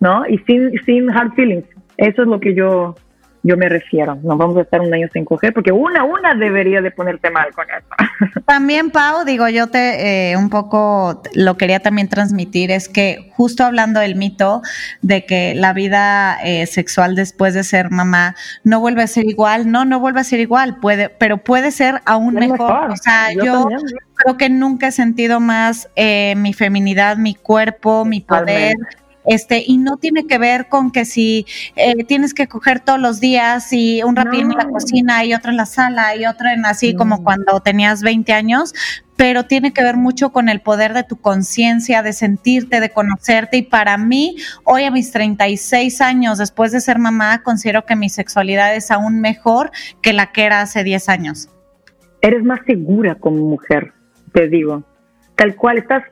¿No? Y sin, sin hard feelings. Eso es lo que yo yo me refiero. No vamos a estar un año sin coger, porque una, una debería de ponerte mal con eso. También, Pau, digo, yo te eh, un poco lo quería también transmitir, es que justo hablando del mito de que la vida eh, sexual después de ser mamá no vuelve a ser igual, no, no vuelve a ser igual, puede, pero puede ser aún mejor. O sea, yo, creo que nunca he sentido más eh, mi feminidad, mi cuerpo, mi poder este, y no tiene que ver con que si eh, tienes que coger todos los días y un rapidín en la cocina y otro en la sala y otro en así como cuando tenías 20 años, pero tiene que ver mucho con el poder de tu conciencia, de sentirte, de conocerte. Y para mí, hoy a mis 36 años, después de ser mamá, considero que mi sexualidad es aún mejor que la que era hace 10 años. Eres más segura como mujer, te digo. Tal cual, estás,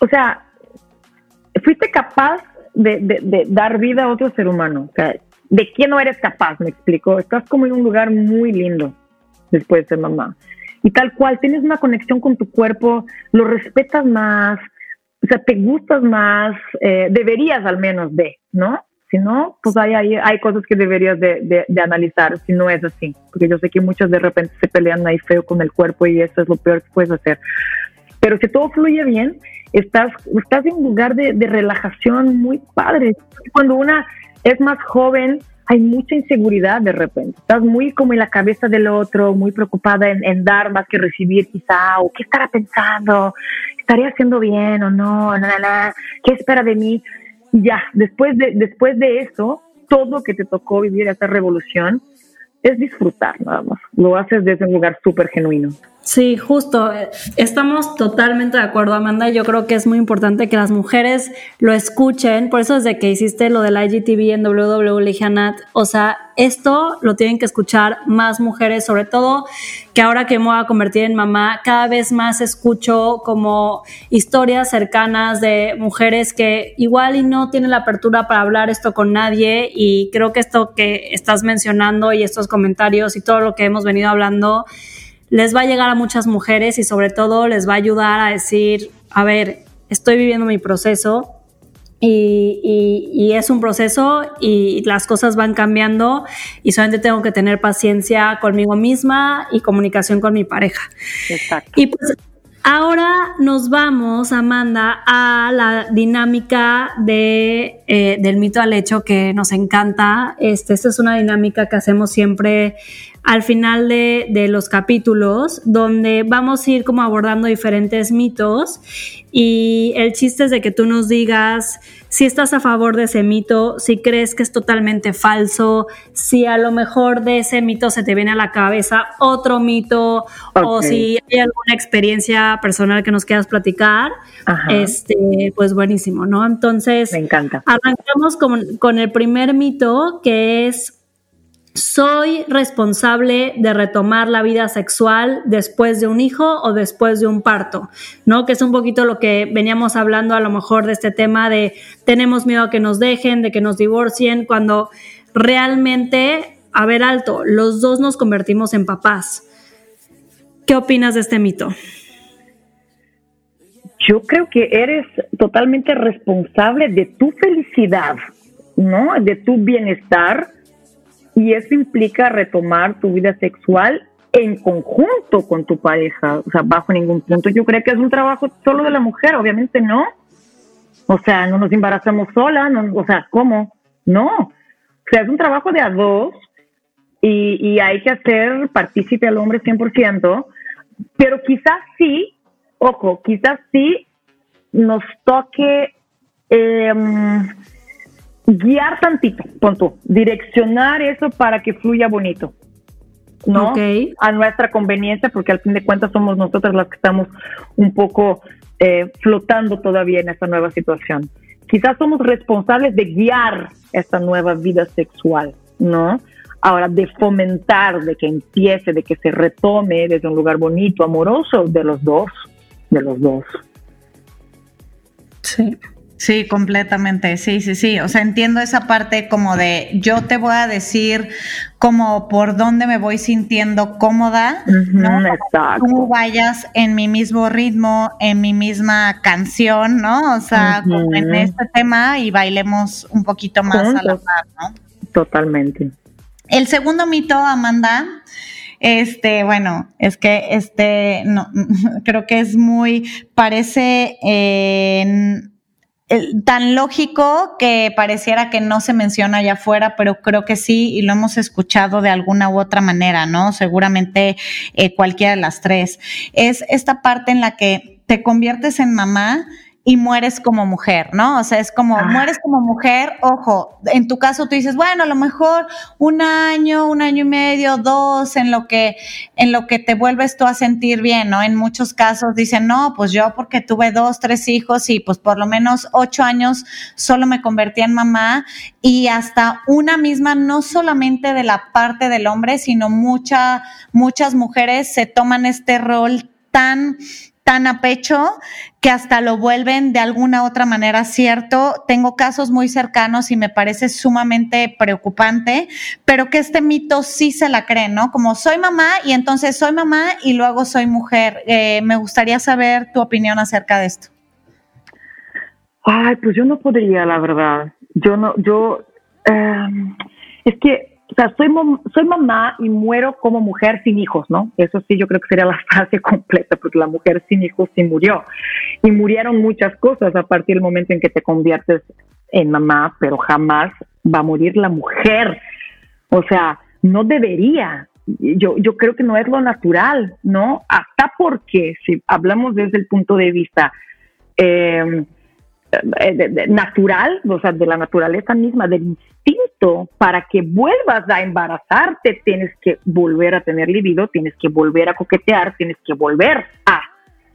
o sea, fuiste capaz de, dar vida a otro ser humano. ¿de quién no eres capaz? Me explico. Estás como en un lugar muy lindo después de ser mamá. Y tal cual, tienes una conexión con tu cuerpo, lo respetas más, o sea, te gustas más, eh, deberías al menos de, ¿no? Si no, pues hay, hay, hay cosas que deberías de, de, analizar, si no es así. Porque yo sé que muchos de repente se pelean ahí feo con el cuerpo y eso es lo peor que puedes hacer. Pero si todo fluye bien, estás, estás en un lugar de, relajación muy padre. Cuando una es más joven, hay mucha inseguridad de repente. Estás muy como en la cabeza del otro, muy preocupada en, dar más que recibir quizá, o qué estará pensando, estaré haciendo bien o no, qué espera de mí. Ya, después de, después de eso, todo que te tocó vivir esta revolución es disfrutar nada más. Lo haces desde un lugar súper genuino. Sí, justo. Estamos totalmente de acuerdo, Amanda. Yo creo que es muy importante que las mujeres lo escuchen. Por eso desde que hiciste lo del IGTV en WW o sea, esto lo tienen que escuchar más mujeres, sobre todo que ahora que me voy a convertir en mamá, cada vez más escucho como historias cercanas de mujeres que igual y no tienen la apertura para hablar esto con nadie. Y creo que esto que estás mencionando y estos comentarios y todo lo que hemos venido hablando les va a llegar a muchas mujeres y sobre todo les va a ayudar a decir, a ver, estoy viviendo mi proceso y, es un proceso y las cosas van cambiando y solamente tengo que tener paciencia conmigo misma y comunicación con mi pareja. Exacto. Y pues ahora nos vamos, Amanda, a la dinámica de, eh, del mito al hecho que nos encanta. Este, esta es una dinámica que hacemos siempre al final de, los capítulos, donde vamos a ir como abordando diferentes mitos y el chiste es de que tú nos digas si estás a favor de ese mito, si crees que es totalmente falso, si a lo mejor de ese mito se te viene a la cabeza otro mito o si hay alguna experiencia personal que nos quieras platicar, este, pues buenísimo, ¿no? Entonces, me encanta. Arrancamos con, con el primer mito que es soy responsable de retomar la vida sexual después de un hijo o después de un parto, ¿no? Que es un poquito lo que veníamos hablando a lo mejor de este tema de tenemos miedo a que nos dejen, de que nos divorcien, cuando realmente, a ver alto, los dos nos convertimos en papás. ¿Qué opinas de este mito? Yo creo que eres totalmente responsable de tu felicidad, ¿no? De tu bienestar y eso implica retomar tu vida sexual en conjunto con tu pareja, o sea, bajo ningún punto. Yo creo que es un trabajo solo de la mujer, obviamente no. O sea, no nos embarazamos sola, no, o sea, ¿cómo? No. O sea, es un trabajo de a dos y, hay que hacer partícipe al hombre 100%, pero quizás sí, ojo, quizás sí nos toque eh, guiar tantito, punto, direccionar eso para que fluya bonito. ¿no? A nuestra conveniencia, porque al fin de cuentas somos nosotras las que estamos un poco eh, flotando todavía en esta nueva situación. Quizás somos responsables de guiar esta nueva vida sexual, ¿no? Ahora, de fomentar, de que empiece, de que se retome desde un lugar bonito, amoroso, de los dos, de los dos. Sí. Sí, completamente, sí, sí, sí. O sea, entiendo esa parte como de yo te voy a decir como por dónde me voy sintiendo cómoda, ¿no? Exacto. Tú vayas en mi mismo ritmo, en mi misma canción, ¿no? O sea, como en este tema y bailemos un poquito más a la par, ¿no? Totalmente. El segundo mito, Amanda, este, bueno, es que este, no, creo que es muy, parece eh, tan lógico que pareciera que no se menciona allá afuera, pero creo que sí, y lo hemos escuchado de alguna u otra manera, ¿no? Seguramente eh, cualquiera de las tres. Es esta parte en la que te conviertes en mamá y mueres como mujer, ¿no? O sea, es como, ah. mueres como mujer, ojo, en tu caso tú dices, bueno, a lo mejor un año, un año y medio, dos, en lo que, en lo que te vuelves tú a sentir bien, ¿no? En muchos casos dicen, no, pues yo porque tuve dos, tres hijos y pues por lo menos ocho años solo me convertí en mamá y hasta una misma, no solamente de la parte del hombre, sino mucha, muchas mujeres se toman este rol tan tan a pecho que hasta lo vuelven de alguna otra manera cierto. Tengo casos muy cercanos y me parece sumamente preocupante, pero que este mito sí se la cree, ¿no? Como soy mamá y entonces soy mamá y luego soy mujer. Eh, me gustaría saber tu opinión acerca de esto. Ay, pues yo no podría, la verdad. Yo no, yo, eh, es que o sea, soy, soy mamá y muero como mujer sin hijos, ¿no? Eso sí, yo creo que sería la frase completa, porque la mujer sin hijos sí murió. Y murieron muchas cosas a partir del momento en que te conviertes en mamá, pero jamás va a morir la mujer. O sea, no debería. Yo, yo creo que no es lo natural, ¿no? Hasta porque si hablamos desde el punto de vista eh, natural, o sea, de la naturaleza misma, del instinto, para que vuelvas a embarazarte, tienes que volver a tener libido, tienes que volver a coquetear, tienes que volver a,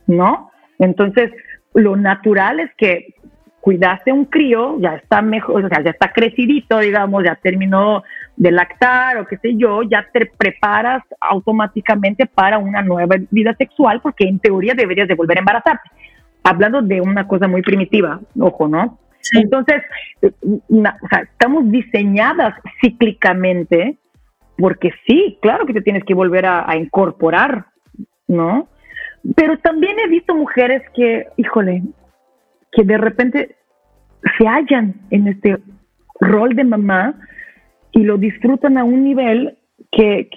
¿no? Entonces, lo natural es que cuidaste un crío, ya está mejor, o sea, ya está crecidito, digamos, ya terminó de lactar o qué sé yo, ya te preparas automáticamente para una nueva vida sexual porque en teoría deberías de volver a embarazarte hablando de una cosa muy primitiva, ojo, ¿no? Entonces, estamos diseñadas cíclicamente porque sí, claro que te tienes que volver a, incorporar, ¿no? Pero también he visto mujeres que, híjole, que de repente se hallan en este rol de mamá y lo disfrutan a un nivel que,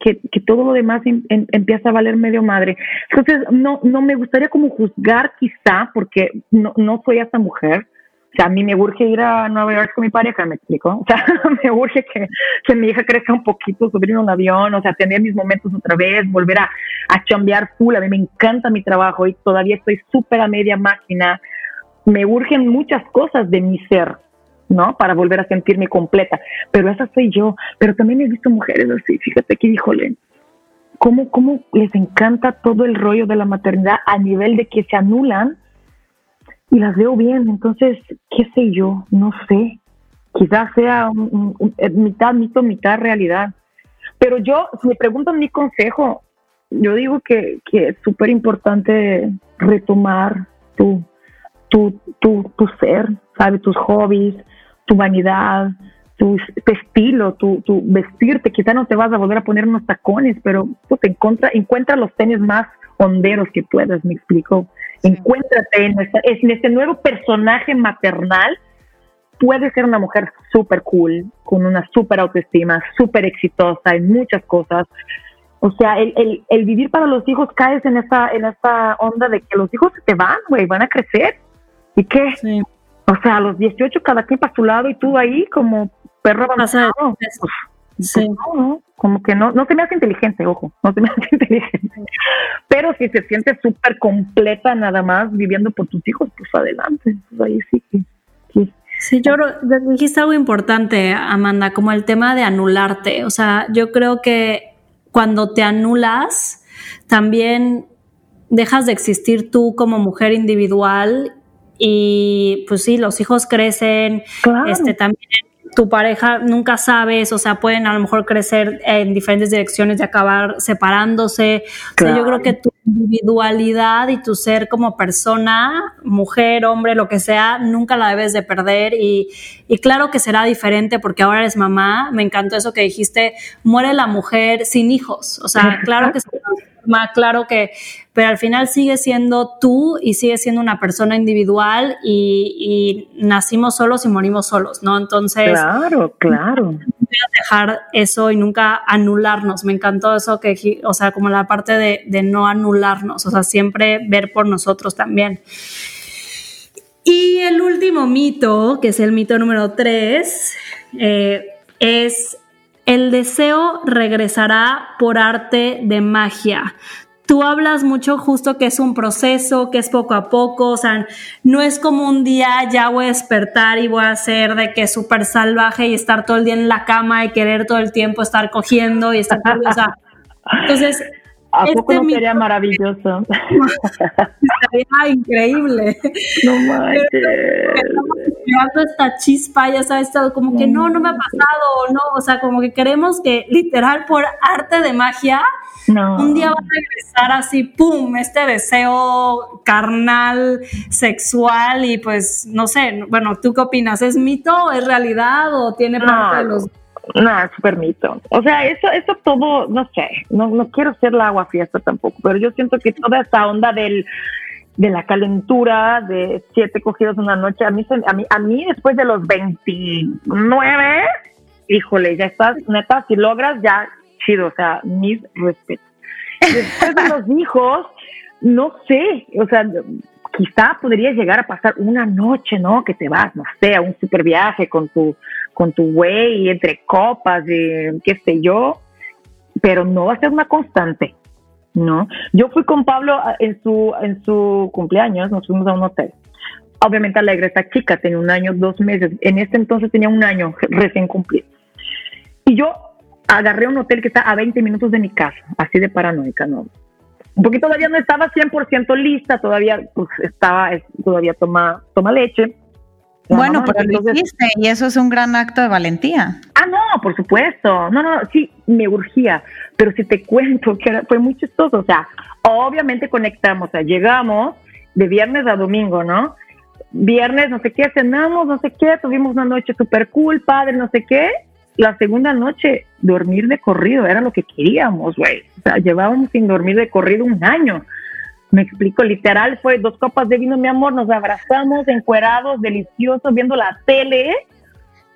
que, que, todo lo demás em, em, empieza a valer medio madre. Entonces, no, no me gustaría como juzgar quizá, porque no, no soy esta mujer. O sea, a mí me urge ir a Nueva York con mi pareja, me explico. O sea, me urge que, que mi hija crezca un poquito, subir en un avión, o sea, tener mis momentos otra vez, volver a, a chambear full. A mí me encanta mi trabajo y todavía estoy súper a media máquina. Me urgen muchas cosas de mi ser, ¿no? Para volver a sentirme completa. Pero esa soy yo. Pero también he visto mujeres así, fíjate que, híjole, ¿cómo, cómo les encanta todo el rollo de la maternidad a nivel de que se anulan y las veo bien. Entonces, ¿qué sé yo? No sé. Quizás sea eh, mitad mito, mitad realidad. Pero yo, si me preguntan mi consejo, yo digo que, que es súper importante retomar tu, tu, tu, tu ser, ¿sabes? Tus hobbies, tu vanidad, tu, estilo, tu, tu, vestirte. Quizá no te vas a volver a poner unos tacones, pero pues, encuentra, encuentra los tenis más honderos que puedas, me explico. Encuéntrate en, en este nuevo personaje maternal. Puedes ser una mujer súper cool, con una súper autoestima, súper exitosa en muchas cosas. O sea, el, el, el, vivir para los hijos caes en esta, en esta onda de que los hijos se te van, güey, van a crecer. ¿Y qué? Sí. O sea, a los 18 cada quien para su lado y tú ahí como perro avanzado. Pues, pues, sí. como que no, no se me hace inteligente, ojo, no se me hace inteligente. Pero si se siente súper completa nada más viviendo por tus hijos, pues adelante. Pues ahí sí sí. Sí, yo dijiste algo importante, Amanda, como el tema de anularte. O sea, yo creo que cuando te anulas, también dejas de existir tú como mujer individual y pues sí, los hijos crecen, este también tu pareja nunca sabes, o sea, pueden a lo mejor crecer en diferentes direcciones y acabar separándose. O sea, yo creo que tu individualidad y tu ser como persona, mujer, hombre, lo que sea, nunca la debes de perder y, y claro que será diferente porque ahora eres mamá. Me encantó eso que dijiste, muere la mujer sin hijos. O sea, claro que forma, claro que, pero al final sigue siendo tú y sigue siendo una persona individual y, nacimos solos y morimos solos, ¿no? Entonces. Claro, claro. Dejar eso y nunca anularnos. Me encantó eso que, o sea, como la parte de, de no anularnos, o sea, siempre ver por nosotros también. Y el último mito, que es el mito número tres, eh, es el deseo regresará por arte de magia. Tú hablas mucho justo que es un proceso, que es poco a poco, o sea, no es como un día ya voy a despertar y voy a ser de que súper salvaje y estar todo el día en la cama y querer todo el tiempo estar cogiendo y estar, o sea, entonces ¿A poco este no sería maravilloso? Sería increíble. No manches. esta chispa, ya sabes, como que no, no me ha pasado, no, o sea, como que queremos que literal por arte de magia, un día va a regresar así, pum, este deseo carnal, sexual y pues, no sé, bueno, ¿tú qué opinas? ¿Es mito, es realidad o tiene parte de los es súper mito. O sea, eso, eso todo, no sé, no, no quiero ser la agua fiesta tampoco, pero yo siento que toda esa onda del, de la calentura, de siete cogidos una noche, a mí, a mí, a mí después de los 29, híjole, ya estás, neta, si logras, ya chido, o sea, mis respetos. Después de los hijos, no sé, o sea, quizá podría llegar a pasar una noche, ¿no? Que te vas, no sé, a un super viaje con tu, con tu güey, entre copas, y qué sé yo, pero no va a ser una constante, ¿no? Yo fui con Pablo en su, en su cumpleaños, nos fuimos a un hotel. Obviamente alegre esta chica, tenía un año, dos meses, en este entonces tenía un año recién cumplido. Y yo agarré un hotel que está a 20 minutos de mi casa, así de paranoica, ¿no? poquito todavía no estaba 100% lista, todavía pues, estaba, todavía toma, toma leche. Bueno, pero lo hiciste y eso es un gran acto de valentía. Ah, no, por supuesto. No, no, sí, me urgía. Pero si te cuento que fue muy chistoso, o sea, obviamente conectamos, o sea, llegamos de viernes a domingo, ¿no? Viernes, no sé qué, cenamos, no sé qué, tuvimos una noche súper cool, padre, no sé qué la segunda noche dormir de corrido era lo que queríamos, güey. O sea, llevábamos sin dormir de corrido un año. Me explico, literal fue dos copas de vino, mi amor, nos abrazamos, encuerados, deliciosos, viendo la tele.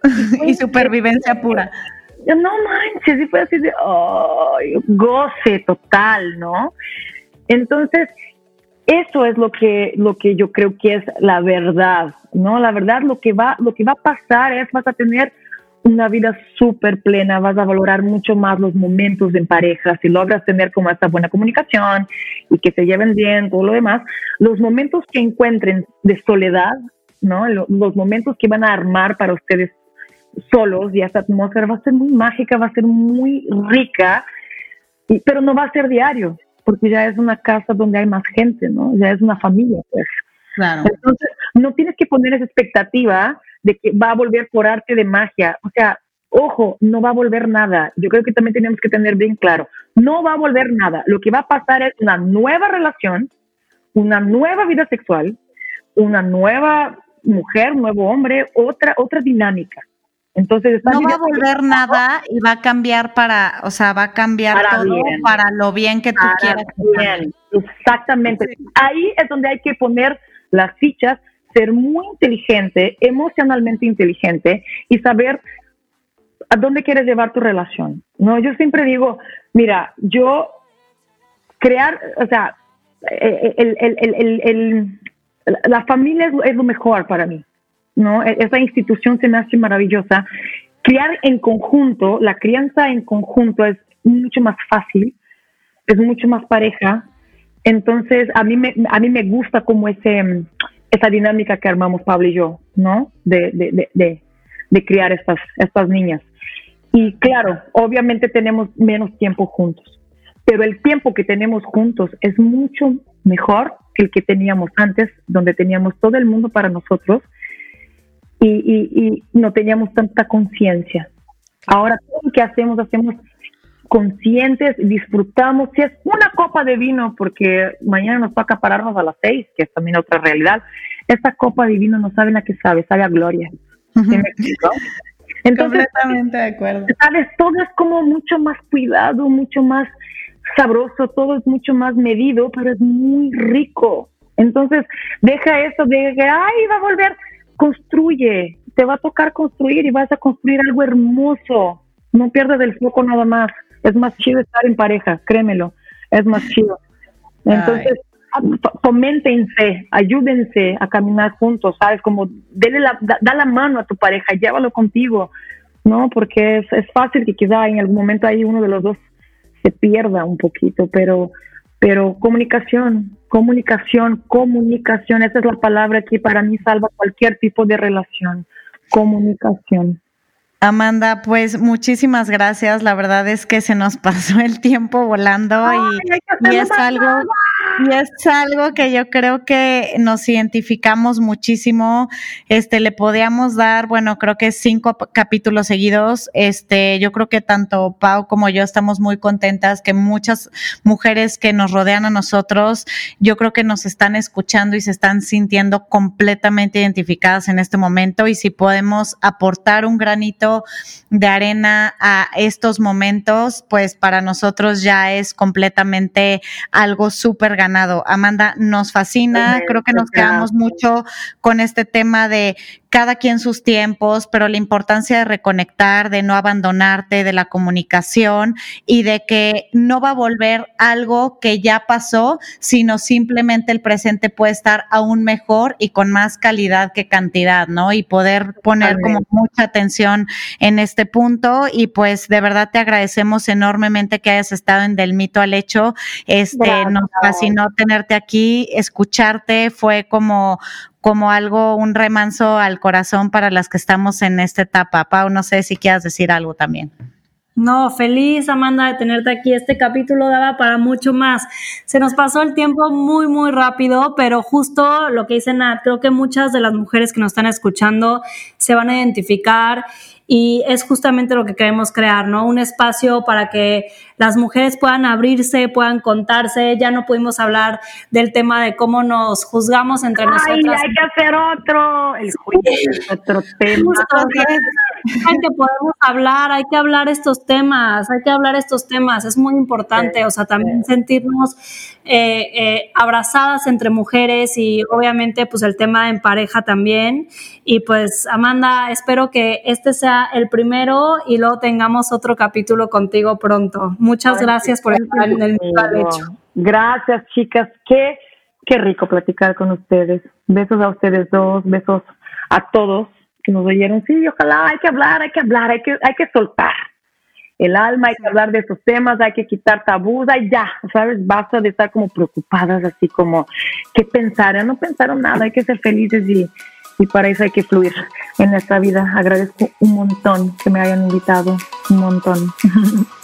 y supervivencia pura. No manches, y fue así de goce total, ¿no? Entonces, eso es lo que, lo que yo creo que es la verdad, ¿no? La verdad, lo que va, lo que va a pasar es vas a tener una vida súper plena, vas a valorar mucho más los momentos en pareja, si logras tener como esta buena comunicación y que se lleven bien, todo lo demás, los momentos que encuentren de soledad, ¿no? Los momentos que van a armar para ustedes solos y esta atmósfera va a ser muy mágica, va a ser muy rica, pero no va a ser diario, porque ya es una casa donde hay más gente, ¿no? Ya es una familia, pues. Claro. Entonces, no tienes que poner esa expectativa de que va a volver por arte de magia. O sea, ojo, no va a volver nada. Yo creo que también tenemos que tener bien claro, no va a volver nada. Lo que va a pasar es una nueva relación, una nueva vida sexual, una nueva mujer, nuevo hombre, otra otra dinámica. Entonces no va a volver nada y va a cambiar para, o sea, va a cambiar todo para lo bien que tú quieras. Bien. Exactamente. Ahí es donde hay que poner las fichas ser muy inteligente, emocionalmente inteligente y saber a dónde quieres llevar tu relación. No, yo siempre digo, mira, yo crear, o sea, la familia es, lo mejor para mí, ¿no? E, esa institución se me hace maravillosa. Criar en conjunto, la crianza en conjunto es mucho más fácil, es mucho más pareja. Entonces, a mí me, a mí me gusta como ese, esa dinámica que armamos Pablo y yo, ¿no? De, de, de, de, criar estas, estas niñas. Y claro, obviamente tenemos menos tiempo juntos, pero el tiempo que tenemos juntos es mucho mejor que el que teníamos antes, donde teníamos todo el mundo para nosotros y, y, y no teníamos tanta conciencia. Ahora todo lo que hacemos, hacemos conscientes, disfrutamos, si es una copa de vino, porque mañana nos toca pararnos a las seis, que es también otra realidad, esta copa de vino no saben a qué sabe, sabe a gloria. Entonces, Completamente de acuerdo. Sabes, todo es como mucho más cuidado, mucho más sabroso, todo es mucho más medido, pero es muy rico. Entonces, deja eso de que, ay, va a volver, construye, te va a tocar construir y vas a construir algo hermoso. No pierdas el foco nada más. Es más chido estar en pareja, créemelo, es más chido. Entonces, foméntense, ayúdense a caminar juntos, ¿sabes? Como dele la, da, la mano a tu pareja, llévalo contigo, ¿no? Porque es, es fácil que quizá en algún momento ahí uno de los dos se pierda un poquito, pero, pero comunicación, comunicación, comunicación, esa es la palabra que para mí salva cualquier tipo de relación, comunicación. Amanda, pues muchísimas gracias. La verdad es que se nos pasó el tiempo volando y, es algo y es algo que yo creo que nos identificamos muchísimo. Este le podíamos dar, bueno, creo que cinco capítulos seguidos. Este, yo creo que tanto Pau como yo estamos muy contentas que muchas mujeres que nos rodean a nosotros, yo creo que nos están escuchando y se están sintiendo completamente identificadas en este momento y si podemos aportar un granito de arena a estos momentos, pues para nosotros ya es completamente algo súper ganado. Amanda, nos fascina, creo que nos quedamos mucho con este tema de cada quien sus tiempos, pero la importancia de reconectar, de no abandonarte, de la comunicación y de que no va a volver algo que ya pasó, sino simplemente el presente puede estar aún mejor y con más calidad que cantidad, ¿no? Y poder poner como mucha atención en este punto y pues de verdad te agradecemos enormemente que hayas estado en Del Mito al Hecho. Este, nos fascinó tenerte aquí, escucharte, fue como como algo, un remanso al corazón para las que estamos en esta etapa. Pau, no sé si quieras decir algo también. No, feliz Amanda de tenerte aquí. Este capítulo daba para mucho más. Se nos pasó el tiempo muy, muy rápido, pero justo lo que dice Nat, creo que muchas de las mujeres que nos están escuchando se van a identificar y es justamente lo que queremos crear, ¿no? Un espacio para que las mujeres puedan abrirse, puedan contarse. Ya no pudimos hablar del tema de cómo nos juzgamos entre Ay, nosotras. hay que hacer otro, el juicio otro tema. hay que podemos hablar, hay que hablar estos temas, hay que hablar estos temas, es muy importante, o sea, también sentirnos eh, eh, abrazadas entre mujeres y obviamente pues el tema en pareja también. Y pues Amanda, espero que este sea el primero y luego tengamos otro capítulo contigo pronto. Muchas gracias por estar en el hecho. Gracias, chicas. Qué, qué rico platicar con ustedes. Besos a ustedes dos, besos a todos que nos oyeron. Sí, ojalá hay que hablar, hay que hablar, hay que, hay que soltar el alma, hay que hablar de esos temas, hay que quitar tabús, y ya, ¿sabes? Basta de estar como preocupadas, así como, ¿qué pensaron? No pensaron nada, hay que ser felices y y para eso hay que fluir en nuestra vida. Agradezco un montón que me hayan invitado, un montón.